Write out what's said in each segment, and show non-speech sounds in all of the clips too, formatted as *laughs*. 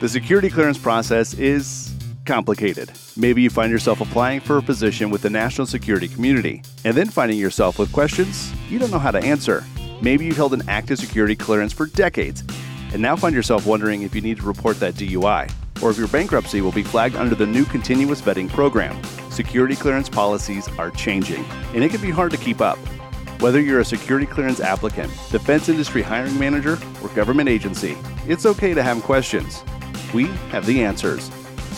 The security clearance process is complicated. Maybe you find yourself applying for a position with the national security community and then finding yourself with questions you don't know how to answer. Maybe you held an active security clearance for decades and now find yourself wondering if you need to report that DUI or if your bankruptcy will be flagged under the new continuous vetting program. Security clearance policies are changing, and it can be hard to keep up. Whether you're a security clearance applicant, defense industry hiring manager, or government agency, it's okay to have questions. We have the answers.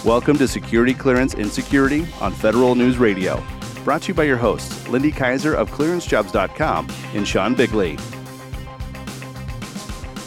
Welcome to Security Clearance Insecurity on Federal News Radio. Brought to you by your hosts, Lindy Kyzer of ClearanceJobs.com and Sean Bigley.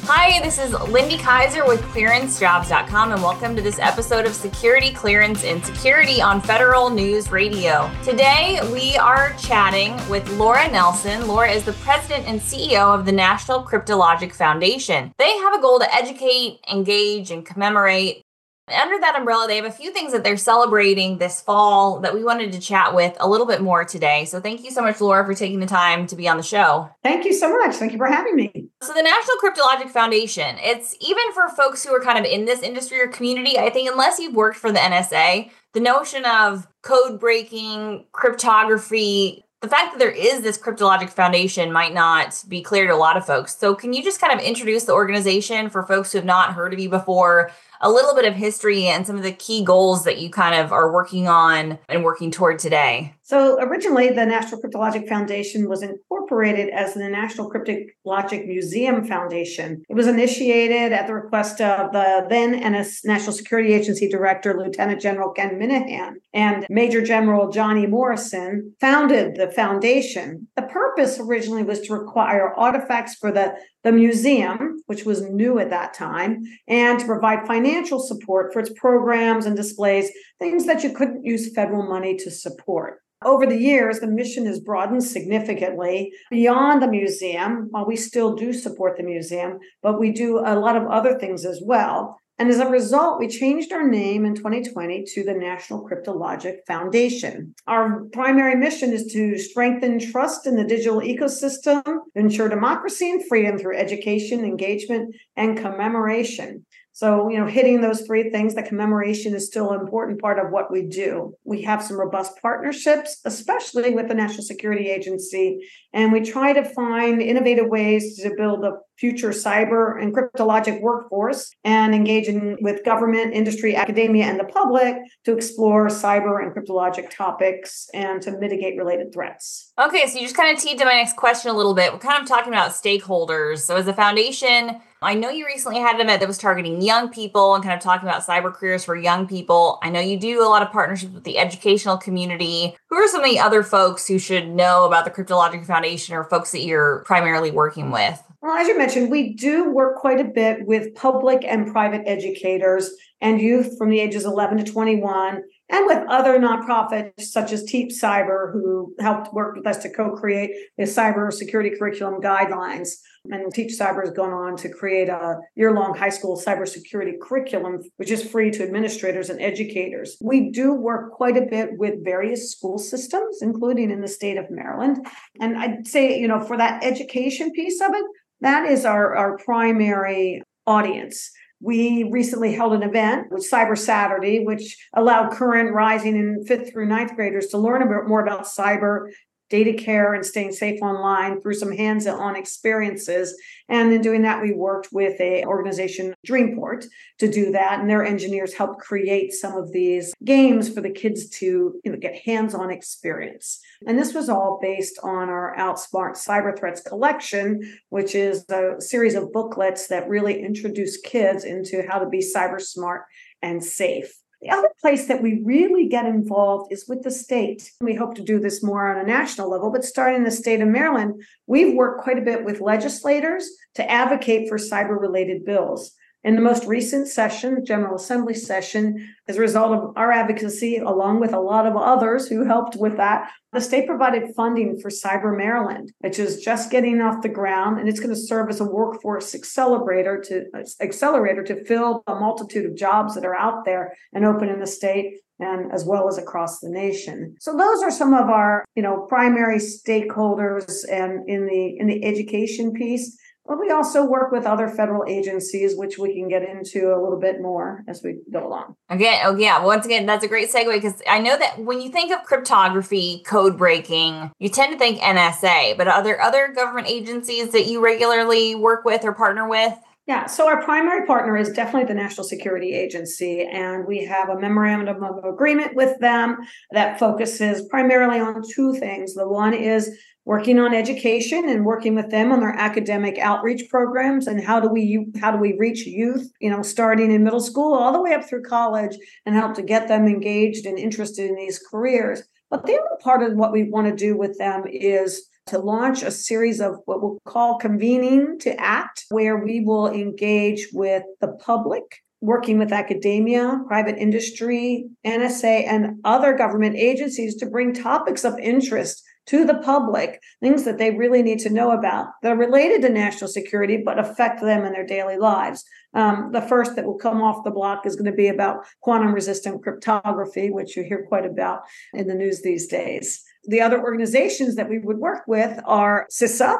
Hi, this is Lindy Kyzer with ClearanceJobs.com, and welcome to this episode of Security Clearance and Security on Federal News Radio. Today, we are chatting with Laura Nelson. Laura is the president and CEO of the National Cryptologic Foundation. They have a goal to educate, engage, and commemorate under that umbrella, they have a few things that they're celebrating this fall that we wanted to chat with a little bit more today. So thank you so much, Laura, for taking the time to be on the show. Thank you so much. Thank you for having me. So the National Cryptologic Foundation, it's even for folks who are kind of in this industry or community, I think unless you've worked for the NSA, the notion of code breaking, cryptography, the fact that there is this cryptologic foundation might not be clear to a lot of folks. So, can you just kind of introduce the organization for folks who have not heard of you before a little bit of history and some of the key goals that you kind of are working on and working toward today. So, originally, the National Cryptologic Foundation was incorporated as the National Cryptologic Museum Foundation. It was initiated at the request of the then NS National Security Agency Director, Lieutenant General Ken Minihan, and Major General Johnny Morrison founded the foundation. The purpose originally was to require artifacts for the the museum, which was new at that time, and to provide financial support for its programs and displays, things that you couldn't use federal money to support. Over the years, the mission has broadened significantly beyond the museum. While we still do support the museum, but we do a lot of other things as well. And as a result, we changed our name in 2020 to the National Cryptologic Foundation. Our primary mission is to strengthen trust in the digital ecosystem, ensure democracy and freedom through education, engagement, and commemoration. So, you know, hitting those three things, the commemoration is still an important part of what we do. We have some robust partnerships, especially with the National Security Agency, and we try to find innovative ways to build a future cyber and cryptologic workforce and engaging with government, industry, academia, and the public to explore cyber and cryptologic topics and to mitigate related threats. Okay, so you just kind of teed to my next question a little bit. We're kind of talking about stakeholders. So, as a foundation, I know you recently had an event that was targeting young people and kind of talking about cyber careers for young people. I know you do a lot of partnerships with the educational community. Who are some of the other folks who should know about the Cryptologic Foundation or folks that you're primarily working with? Well, as you mentioned, we do work quite a bit with public and private educators and youth from the ages 11 to 21 and with other nonprofits such as Teach Cyber, who helped work with us to co create the cyber security curriculum guidelines. And Teach Cyber has gone on to create a year long high school cybersecurity curriculum, which is free to administrators and educators. We do work quite a bit with various school systems, including in the state of Maryland. And I'd say, you know, for that education piece of it, that is our, our primary audience. We recently held an event with Cyber Saturday, which allowed current, rising, and fifth through ninth graders to learn a bit more about cyber data care and staying safe online through some hands-on experiences. And in doing that we worked with a organization dreamport to do that. And their engineers helped create some of these games for the kids to you know, get hands-on experience. And this was all based on our outsmart cyber threats collection which is a series of booklets that really introduce kids into how to be cyber smart and safe the other place that we really get involved is with the state. We hope to do this more on a national level, but starting in the state of Maryland, we've worked quite a bit with legislators to advocate for cyber related bills. In the most recent session, General Assembly session, as a result of our advocacy, along with a lot of others who helped with that, the state provided funding for Cyber Maryland, which is just getting off the ground, and it's going to serve as a workforce accelerator to accelerator to fill a multitude of jobs that are out there and open in the state and as well as across the nation. So those are some of our, you know, primary stakeholders and in the in the education piece. But we also work with other federal agencies, which we can get into a little bit more as we go along. Again, oh yeah. Once again, that's a great segue because I know that when you think of cryptography, code breaking, you tend to think NSA, but are there other government agencies that you regularly work with or partner with? Yeah, so our primary partner is definitely the National Security Agency, and we have a memorandum of agreement with them that focuses primarily on two things. The one is working on education and working with them on their academic outreach programs and how do we how do we reach youth you know starting in middle school all the way up through college and help to get them engaged and interested in these careers but the other part of what we want to do with them is to launch a series of what we'll call convening to act, where we will engage with the public, working with academia, private industry, NSA, and other government agencies to bring topics of interest to the public, things that they really need to know about that are related to national security but affect them in their daily lives. Um, the first that will come off the block is going to be about quantum resistant cryptography, which you hear quite about in the news these days. The other organizations that we would work with are CISA,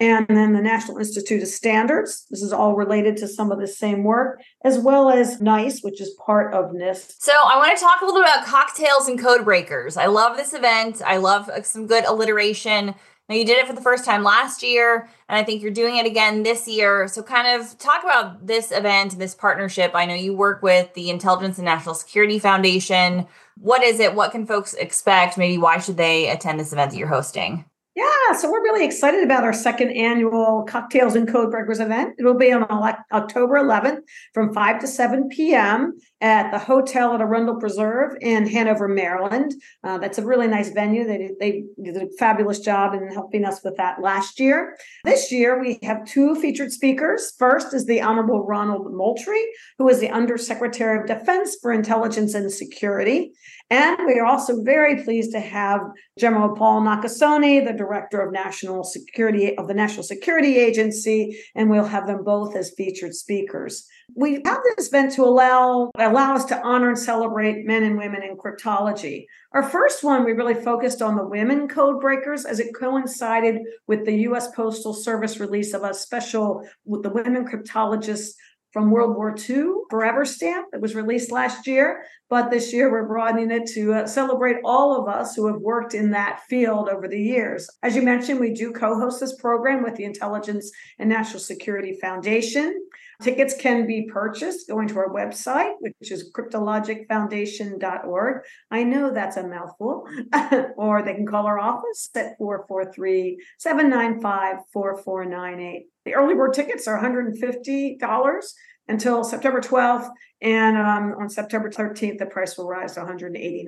and then the National Institute of Standards. This is all related to some of the same work, as well as NICE, which is part of NIST. So I want to talk a little bit about cocktails and code breakers. I love this event. I love uh, some good alliteration. Now you did it for the first time last year, and I think you're doing it again this year. So kind of talk about this event, this partnership. I know you work with the Intelligence and National Security Foundation. What is it? What can folks expect? Maybe why should they attend this event that you're hosting? Yeah, so we're really excited about our second annual Cocktails and Codebreakers event. It will be on October 11th from 5 to 7 p.m. at the Hotel at Arundel Preserve in Hanover, Maryland. Uh, that's a really nice venue. They, they did a fabulous job in helping us with that last year. This year, we have two featured speakers. First is the Honorable Ronald Moultrie, who is the Undersecretary of Defense for Intelligence and Security. And we are also very pleased to have General Paul Nakasone, the Director of National Security of the National Security Agency, and we'll have them both as featured speakers. We have this event to allow allow us to honor and celebrate men and women in cryptology. Our first one, we really focused on the women code breakers as it coincided with the U.S. Postal Service release of a special with the women cryptologists from World War II, Forever Stamp, that was released last year. But this year, we're broadening it to uh, celebrate all of us who have worked in that field over the years. As you mentioned, we do co host this program with the Intelligence and National Security Foundation. Tickets can be purchased going to our website, which is cryptologicfoundation.org. I know that's a mouthful. *laughs* or they can call our office at 443 795 4498. The early bird tickets are $150 until September 12th. And um, on September 13th, the price will rise to $189.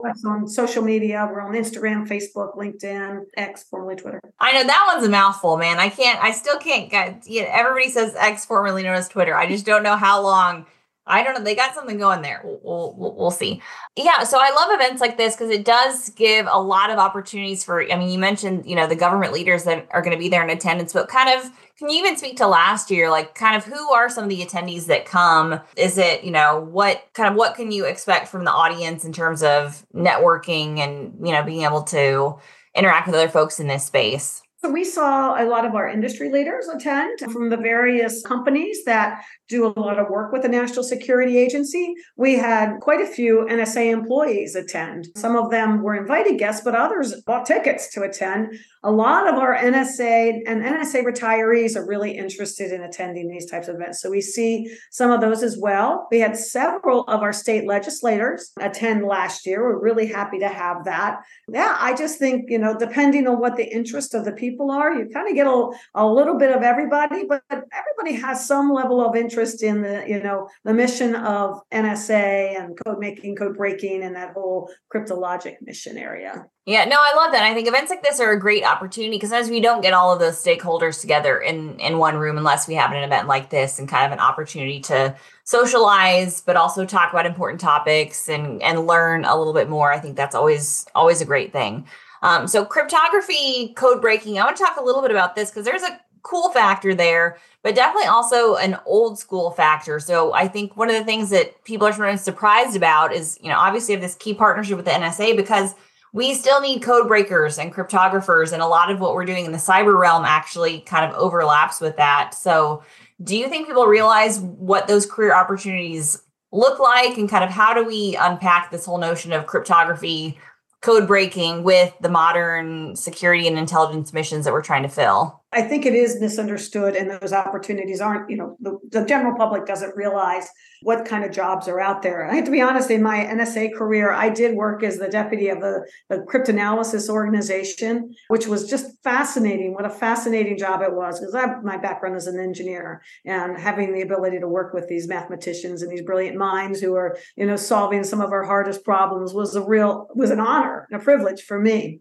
That's on social media. We're on Instagram, Facebook, LinkedIn, X, formerly Twitter. I know that one's a mouthful, man. I can't, I still can't get, you know, everybody says X, formerly known as Twitter. I just don't know how long. I don't know. They got something going there. We'll, we'll, we'll see. Yeah. So I love events like this because it does give a lot of opportunities for, I mean, you mentioned, you know, the government leaders that are going to be there in attendance, but kind of can you even speak to last year? Like, kind of who are some of the attendees that come? Is it, you know, what kind of what can you expect from the audience in terms of networking and, you know, being able to interact with other folks in this space? So we saw a lot of our industry leaders attend from the various companies that do a lot of work with the National Security Agency. We had quite a few NSA employees attend. Some of them were invited guests, but others bought tickets to attend. A lot of our NSA and NSA retirees are really interested in attending these types of events. So we see some of those as well. We had several of our state legislators attend last year. We're really happy to have that. Yeah, I just think, you know, depending on what the interest of the people are, you kind of get a, a little bit of everybody, but everybody has some level of interest interest in the you know the mission of NSA and code making, code breaking, and that whole cryptologic mission area. Yeah, no, I love that. I think events like this are a great opportunity because as we don't get all of those stakeholders together in in one room unless we have an event like this and kind of an opportunity to socialize, but also talk about important topics and and learn a little bit more. I think that's always always a great thing. Um, so cryptography, code breaking. I want to talk a little bit about this because there's a cool factor there, but definitely also an old school factor. So I think one of the things that people are sometimes surprised about is, you know, obviously have this key partnership with the NSA because we still need code breakers and cryptographers, and a lot of what we're doing in the cyber realm actually kind of overlaps with that. So, do you think people realize what those career opportunities look like, and kind of how do we unpack this whole notion of cryptography, code breaking with the modern security and intelligence missions that we're trying to fill? I think it is misunderstood, and those opportunities aren't, you know, the, the, general public doesn't realize what kind of jobs are out there. I have to be honest, in my NSA career, I did work as the deputy of the, the cryptanalysis organization, which was just fascinating. What a fascinating job it was, because I, my background as an engineer and having the ability to work with these mathematicians and these brilliant minds who are, you know, solving some of our hardest problems was a real was an honor and a privilege for me.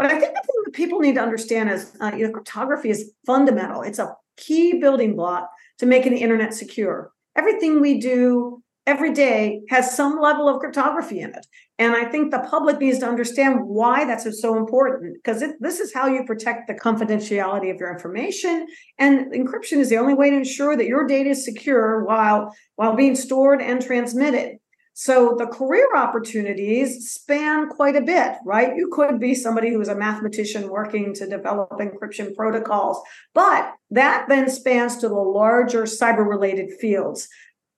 But I think the thing that people need to understand is uh, you know, cryptography is fundamental. It's a key building block to making the internet secure. Everything we do every day has some level of cryptography in it. And I think the public needs to understand why that's so important because this is how you protect the confidentiality of your information. And encryption is the only way to ensure that your data is secure while, while being stored and transmitted. So the career opportunities span quite a bit, right? You could be somebody who is a mathematician working to develop encryption protocols, but that then spans to the larger cyber related fields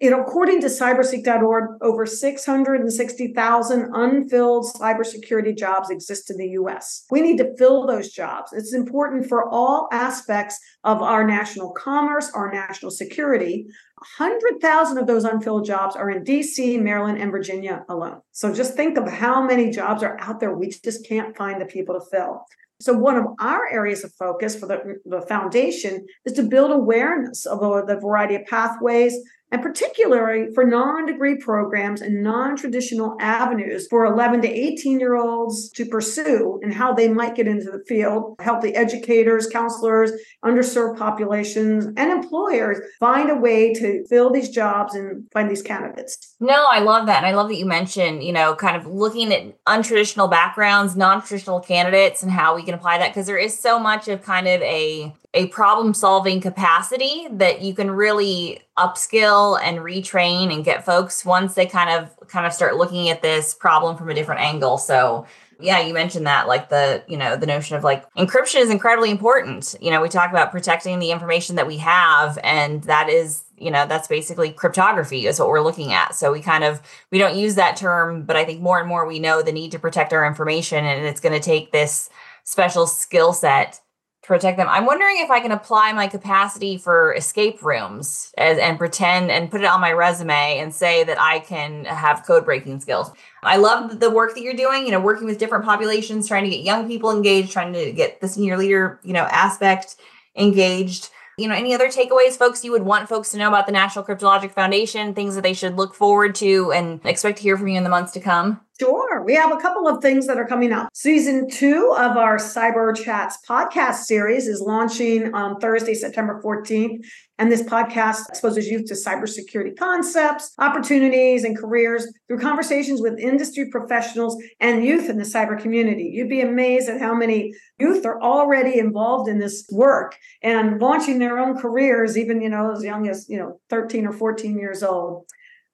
you know, according to cyberseek.org, over 660,000 unfilled cybersecurity jobs exist in the US. We need to fill those jobs. It's important for all aspects of our national commerce, our national security. 100,000 of those unfilled jobs are in DC, Maryland, and Virginia alone. So just think of how many jobs are out there we just can't find the people to fill. So, one of our areas of focus for the, the foundation is to build awareness of the variety of pathways and particularly for non degree programs and non traditional avenues for 11 to 18 year olds to pursue and how they might get into the field, help the educators, counselors, underserved populations, and employers find a way to fill these jobs and find these candidates. No, I love that. And I love that you mentioned, you know, kind of looking at untraditional backgrounds, non traditional candidates, and how we can apply that because there is so much of kind of a a problem solving capacity that you can really upskill and retrain and get folks once they kind of kind of start looking at this problem from a different angle. So yeah you mentioned that like the you know the notion of like encryption is incredibly important. You know we talk about protecting the information that we have and that is you know that's basically cryptography is what we're looking at. So we kind of we don't use that term but i think more and more we know the need to protect our information and it's going to take this special skill set protect them. I'm wondering if I can apply my capacity for escape rooms as, and pretend and put it on my resume and say that I can have code breaking skills. I love the work that you're doing, you know, working with different populations, trying to get young people engaged, trying to get the senior leader, you know, aspect engaged. You know, any other takeaways, folks, you would want folks to know about the National Cryptologic Foundation, things that they should look forward to and expect to hear from you in the months to come? Sure. We have a couple of things that are coming up. Season two of our Cyber Chats podcast series is launching on Thursday, September 14th. And this podcast exposes youth to cybersecurity concepts, opportunities, and careers through conversations with industry professionals and youth in the cyber community. You'd be amazed at how many youth are already involved in this work and launching their own careers, even, you know, as young as, you know, 13 or 14 years old.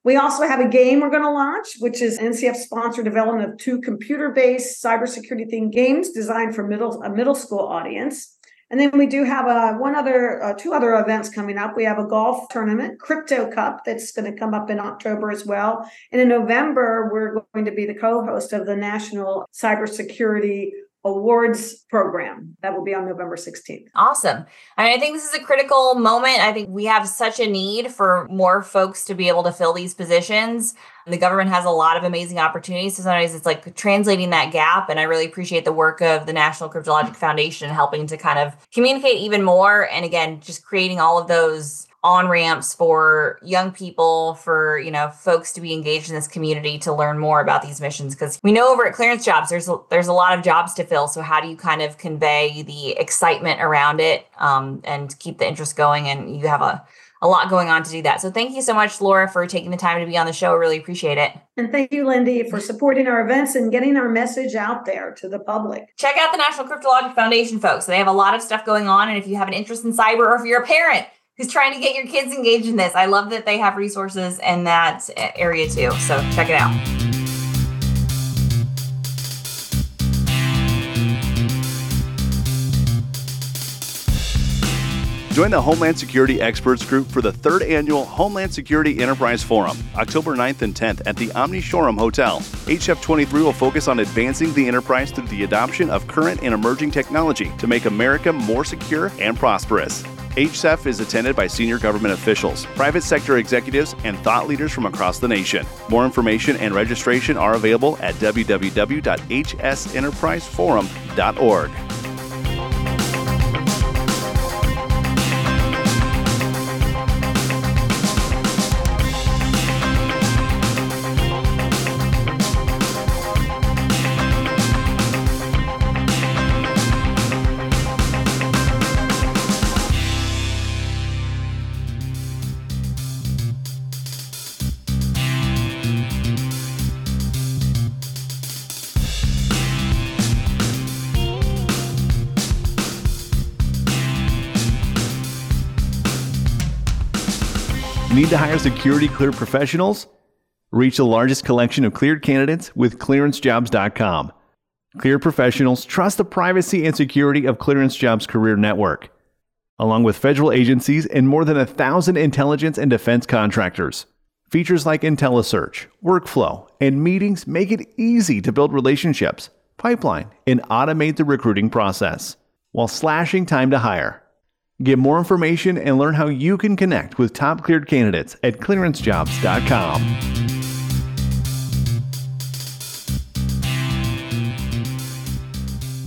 We also have a game we're going to launch, which is NCF sponsored development of two computer based cybersecurity themed games designed for middle a middle school audience. And then we do have a one other, uh, two other events coming up. We have a golf tournament, Crypto Cup, that's going to come up in October as well. And in November, we're going to be the co-host of the National Cybersecurity awards program that will be on November 16th. Awesome. I mean, I think this is a critical moment. I think we have such a need for more folks to be able to fill these positions. The government has a lot of amazing opportunities. So sometimes it's like translating that gap. And I really appreciate the work of the National Cryptologic Foundation helping to kind of communicate even more. And again, just creating all of those on ramps for young people for you know folks to be engaged in this community to learn more about these missions because we know over at clearance jobs there's a, there's a lot of jobs to fill so how do you kind of convey the excitement around it um, and keep the interest going and you have a a lot going on to do that. So thank you so much, Laura, for taking the time to be on the show. I really appreciate it. And thank you, Lindy, for supporting our events and getting our message out there to the public. Check out the National Cryptologic Foundation, folks. They have a lot of stuff going on. And if you have an interest in cyber or if you're a parent, who's trying to get your kids engaged in this. I love that they have resources in that area too. So check it out. Join the Homeland Security Experts Group for the third annual Homeland Security Enterprise Forum, October 9th and 10th at the Omni Shoreham Hotel. HF23 will focus on advancing the enterprise through the adoption of current and emerging technology to make America more secure and prosperous. HSEF is attended by senior government officials, private sector executives, and thought leaders from across the nation. More information and registration are available at www.hsenterpriseforum.org. Need to hire security cleared professionals? Reach the largest collection of cleared candidates with clearancejobs.com. Cleared professionals trust the privacy and security of ClearanceJobs Career Network, along with federal agencies and more than a thousand intelligence and defense contractors. Features like IntelliSearch, workflow, and meetings make it easy to build relationships, pipeline, and automate the recruiting process while slashing time to hire. Get more information and learn how you can connect with top cleared candidates at clearancejobs.com.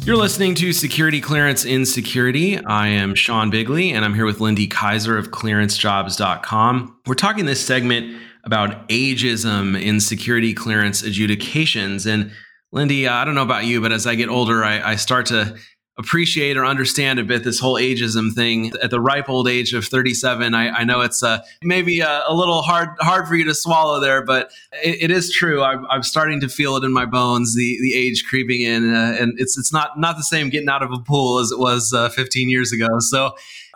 You're listening to Security Clearance in Security. I am Sean Bigley, and I'm here with Lindy Kyzer of clearancejobs.com. We're talking this segment about ageism in security clearance adjudications. And Lindy, I don't know about you, but as I get older, I, I start to appreciate or understand a bit this whole ageism thing. At the ripe old age of 37 i, I know it's uh, maybe a, a, little hard hard for you to swallow there but it, it is true. I'm, I'm, starting to feel it in my bones the the age creeping in uh, and it's it's not not the same getting out of a pool as it was uh, 15 years ago. So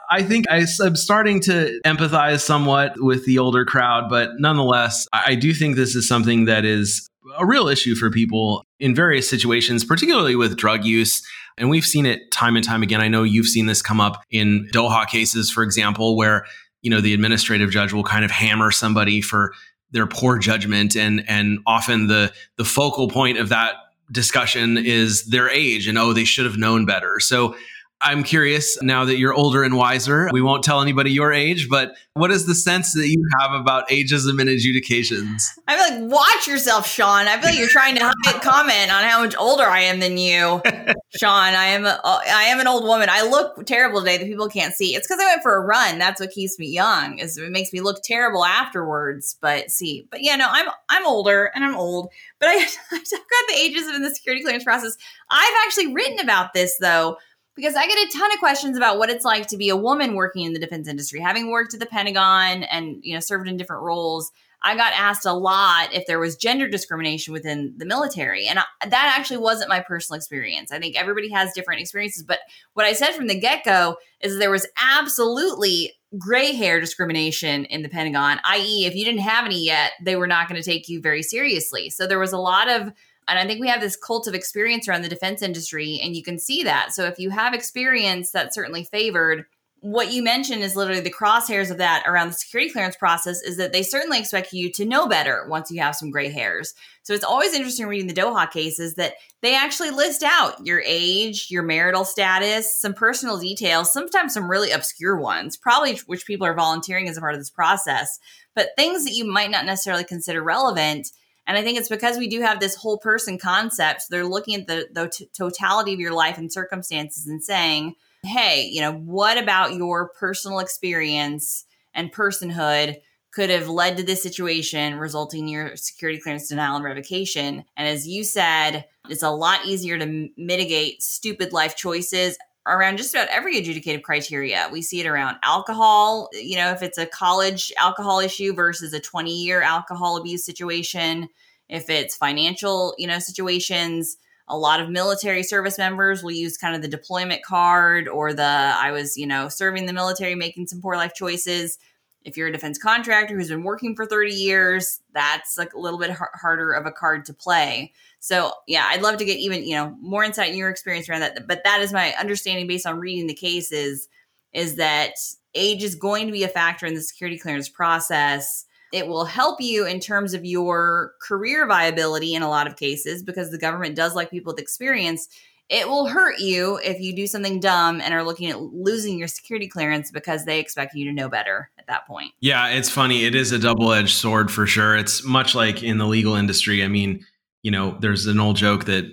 I think I, am starting to empathize somewhat with the older crowd, but nonetheless, I do think this is something that is a real issue for people in various situations, particularly with drug use. And we've seen it time and time again. I know you've seen this come up in DOHA cases, for example, where you know the administrative judge will kind of hammer somebody for their poor judgment, and and often the the focal point of that discussion is their age and oh they should have known better. So I'm curious now that you're older and wiser. We won't tell anybody your age, but what is the sense that you have about ageism and adjudications? I feel like, watch yourself, Sean. I feel like you're trying to comment on how much older I am than you, *laughs* Sean. I am a, I am an old woman. I look terrible today that people can't see. It's because I went for a run. That's what keeps me young. Is it makes me look terrible afterwards. But see, but yeah, no, I'm I'm older and I'm old. But I, *laughs* I talk about the ageism in the security clearance process. I've actually written about this though because I get a ton of questions about what it's like to be a woman working in the defense industry. Having worked at the Pentagon and you know served in different roles, I got asked a lot if there was gender discrimination within the military, and I, that actually wasn't my personal experience. I think everybody has different experiences, but what I said from the get go is there was absolutely gray hair discrimination in the Pentagon, i.e., if you didn't have any yet, they were not going to take you very seriously. So there was a lot of and I think we have this cult of experience around the defense industry, and you can see that. So if you have experience that's certainly favored, what you mentioned is literally the crosshairs of that around the security clearance process is that they certainly expect you to know better once you have some gray hairs. So it's always interesting reading the DOHA cases that they actually list out your age, your marital status, some personal details, sometimes some really obscure ones, probably which people are volunteering as a part of this process, but things that you might not necessarily consider relevant and I think it's because we do have this whole person concept. So they're looking at the, the t- totality of your life and circumstances and saying, hey, you know, what about your personal experience and personhood could have led to this situation resulting in your security clearance denial and revocation? And as you said, it's a lot easier to mitigate stupid life choices around just about every adjudicative criteria. We see it around alcohol, you know, if it's a college alcohol issue versus a 20 year alcohol abuse situation, if it's financial, you know, situations. A lot of military service members will use kind of the deployment card or the I was, you know, serving the military, making some poor life choices. If you're a defense contractor who's been working for 30 years, that's like a little bit harder of a card to play. So yeah, I'd love to get even you know more insight in your experience around that. But that is my understanding based on reading the cases is that age is going to be a factor in the security clearance process. It will help you in terms of your career viability in a lot of cases because the government does like people with experience. It will hurt you if you do something dumb and are looking at losing your security clearance because they expect you to know better at that point. Yeah, it's funny. It is a double edged sword for sure. It's much like in the legal industry. I mean, you know, there's an old joke that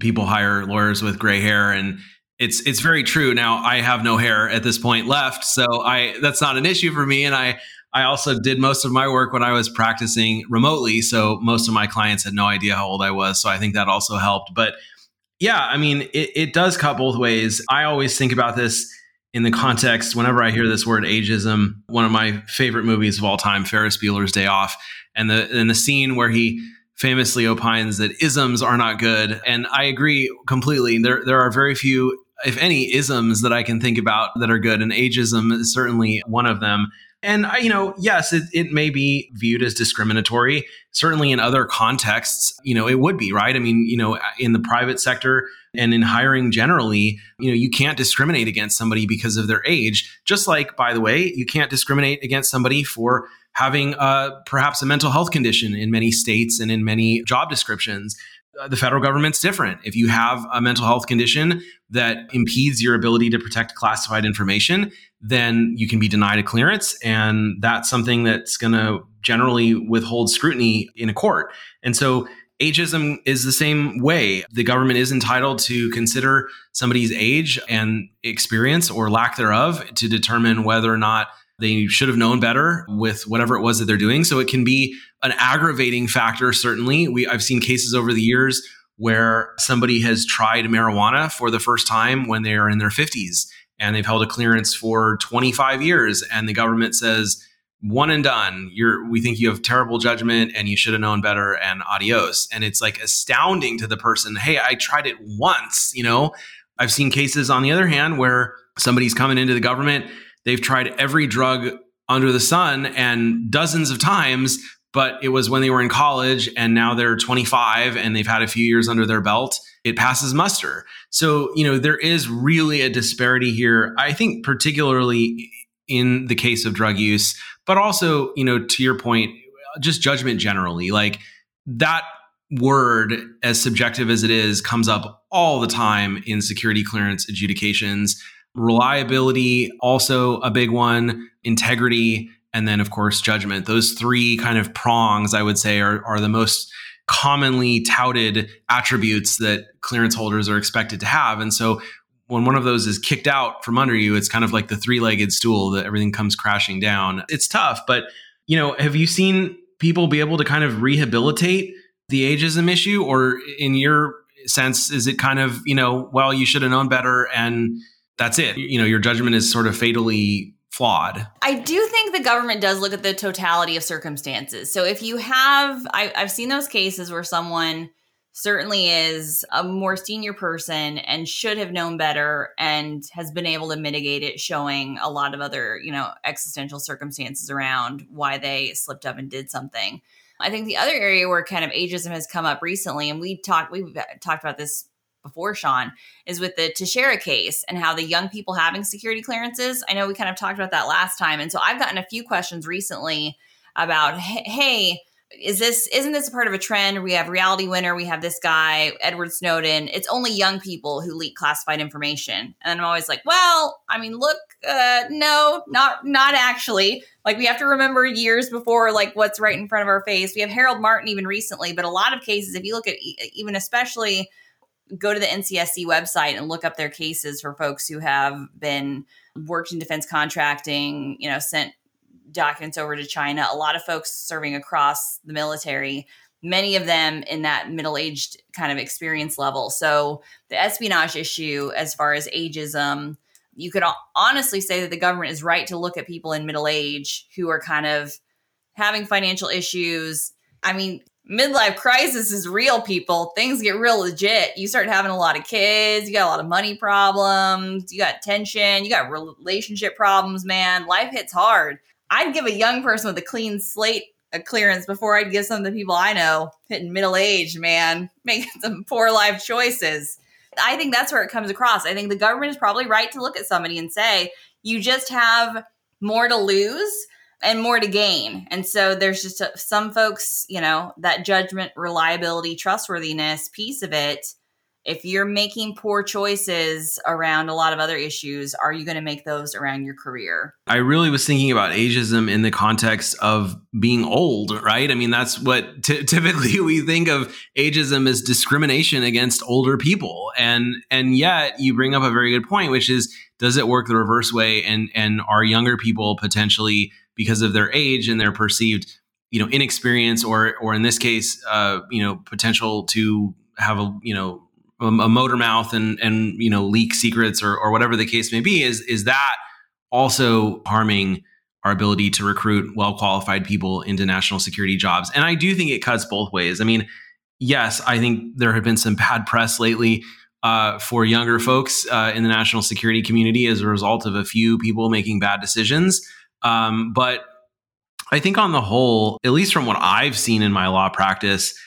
people hire lawyers with gray hair and it's it's very true. Now I have no hair at this point left, so I that's not an issue for me. And I I also did most of my work when I was practicing remotely, so most of my clients had no idea how old I was. So I think that also helped. But yeah, I mean, it, it does cut both ways. I always think about this in the context whenever I hear this word ageism. One of my favorite movies of all time, Ferris Bueller's Day Off, and the and the scene where he famously opines that isms are not good. And I agree completely. There, there are very few if any, isms that I can think about that are good, and ageism is certainly one of them. And I, you know, yes, it, it may be viewed as discriminatory. Certainly, in other contexts, you know, it would be right. I mean, you know, in the private sector and in hiring generally, you know, you can't discriminate against somebody because of their age. Just like, by the way, you can't discriminate against somebody for having uh, perhaps a mental health condition in many states and in many job descriptions. Uh, the federal government's different. If you have a mental health condition that impedes your ability to protect classified information, then you can be denied a clearance. And that's something that's going to generally withhold scrutiny in a court. And so ageism is the same way. The government is entitled to consider somebody's age and experience or lack thereof to determine whether or not they should have known better with whatever it was that they're doing. So it can be an aggravating factor, certainly. We, I've seen cases over the years where somebody has tried marijuana for the first time when they are in their 50s and they've held a clearance for 25 years and the government says one and done. You're we think you have terrible judgment and you should have known better and adios. And it's like astounding to the person hey i tried it once you know? I've seen cases on the other hand where somebody's coming into the government They've tried every drug under the sun and dozens of times, but it was when they were in college and now they're 25 and they've had a few years under their belt. It passes muster. So, you know, there is really a disparity here. I think, particularly in the case of drug use, but also, you know, to your point, just judgment generally. Like that word, as subjective as it is, comes up all the time in security clearance adjudications reliability, also a big one, integrity, and then, of course, judgment. Those three kind of prongs, I would say, are, are the most commonly touted attributes that clearance holders are expected to have. And so, when one of those is kicked out from under you, it's kind of like the three legged stool that everything comes crashing down. It's tough, but you know, have you seen people be able to kind of rehabilitate the ageism issue, or in your sense, is it kind of you know, well, you should have known better and that's it. You know, your judgment is sort of fatally flawed. I do think the government does look at the totality of circumstances. So if you have, I, I've seen those cases where someone certainly is a more senior person and should have known better and has been able to mitigate it showing a lot of other you know existential circumstances around why they slipped up and did something i think the other area where kind of ageism has come up recently and we talked we've talked about this before, Sean, is with the Teixeira case and how the young people having security clearances. I know we kind of talked about that last time. And so I've gotten a few questions recently about, hey, is this isn't this a part of a trend we have reality winner we have this guy edward snowden it's only young people who leak classified information and i'm always like well i mean look uh, no not not actually like we have to remember years before like what's right in front of our face we have harold martin even recently but a lot of cases if you look at even especially go to the NCSC website and look up their cases for folks who have been worked in defense contracting, you know, sent documents over to China. A lot of folks serving across the military, many of them in that middle aged kind of experience level. So the espionage issue, as far as ageism, you could honestly say that the government is right to look at people in middle age who are kind of having financial issues. I mean, midlife crisis is real, people. Things get real legit. You start having a lot of kids, you got a lot of money problems, you got tension, you got relationship problems, man. Life hits hard. I'd give a young person with a clean slate a clearance before I'd give some of the people I know hitting middle age, man, *laughs* making some poor life choices. I think that's where it comes across. I think the government is probably right to look at somebody and say, you just have more to lose and more to gain. And so there's just a, some folks, you know, that judgment, reliability, trustworthiness piece of it if you're making poor choices around a lot of other issues, are you going to make those around your career? I really was thinking about ageism in the context of being old, right? I mean, that's what t- typically *laughs* we think of ageism as discrimination against older people. And and yet you bring up a very good point, which is does it work the reverse way and and are younger people potentially because of their age and their perceived you know inexperience or or in this case uh you know potential to have a you know a, motor mouth and and you know leak secrets or or whatever the case may be is is that also harming our ability to recruit well qualified people into national security jobs. And i do think it cuts both ways. I mean yes i think there have been some bad press lately uh, for younger folks uh, in the national security community as a result of a few people making bad decisions um, but i think on the whole at least from what i've seen in my law practice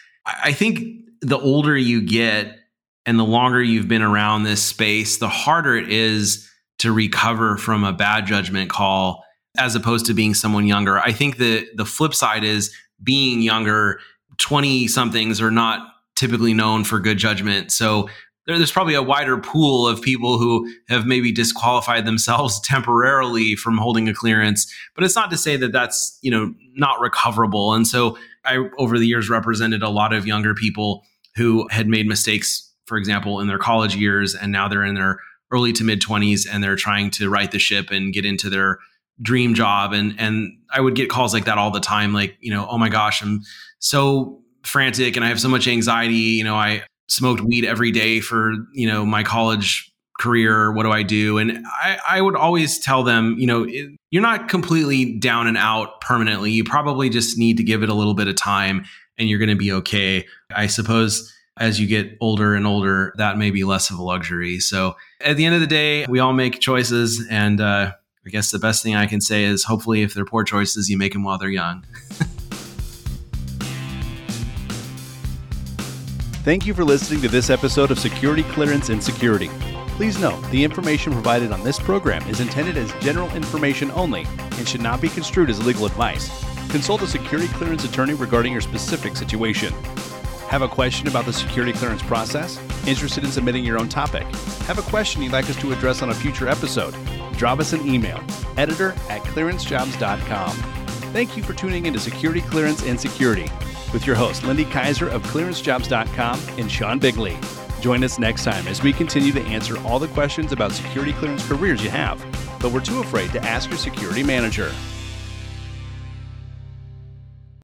I think the older you get and the longer you've been around this space, the harder it is to recover from a bad judgment call as opposed to being someone younger. I think the the flip side is being younger, 20 somethings are not typically known for good judgment. So there's probably a wider pool of people who have maybe disqualified themselves *laughs* temporarily from holding a clearance but it's not to say that that's you know not recoverable and so i over the years represented a lot of younger people who had made mistakes for example, in their college years, and now they're in their early to mid 20s and they're trying to right the ship and get into their dream job. And and I would get calls like that all the time, like, you know, oh my gosh, I'm so frantic and I have so much anxiety. You know, I smoked weed every day for, you know, my college career what do i do and i, I would always tell them you know it, you're not completely down and out permanently you probably just need to give it a little bit of time and you're going to be okay i suppose as you get older and older, that may be less of a luxury. So at the end of the day, we all make choices. And uh, I guess the best thing I can say is hopefully, if they're poor choices, you make them while they're young. *laughs* Thank you for listening to this episode of Security Clearance and Security. Please note, the information provided on this program is intended as general information only and should not be construed as legal advice. Consult a security clearance attorney regarding your specific situation. Have a question about the security clearance process? Interested in submitting your own topic? Have a question you'd like us to address on a future episode? Drop us an email, editor at clearancejobs.com. Thank you for tuning into Security Clearance and Security with your host, Lindy Kyzer of clearancejobs.com and Sean Bigley. Join us next time as we continue to answer all the questions about security clearance careers you have, but we're too afraid to ask your security manager.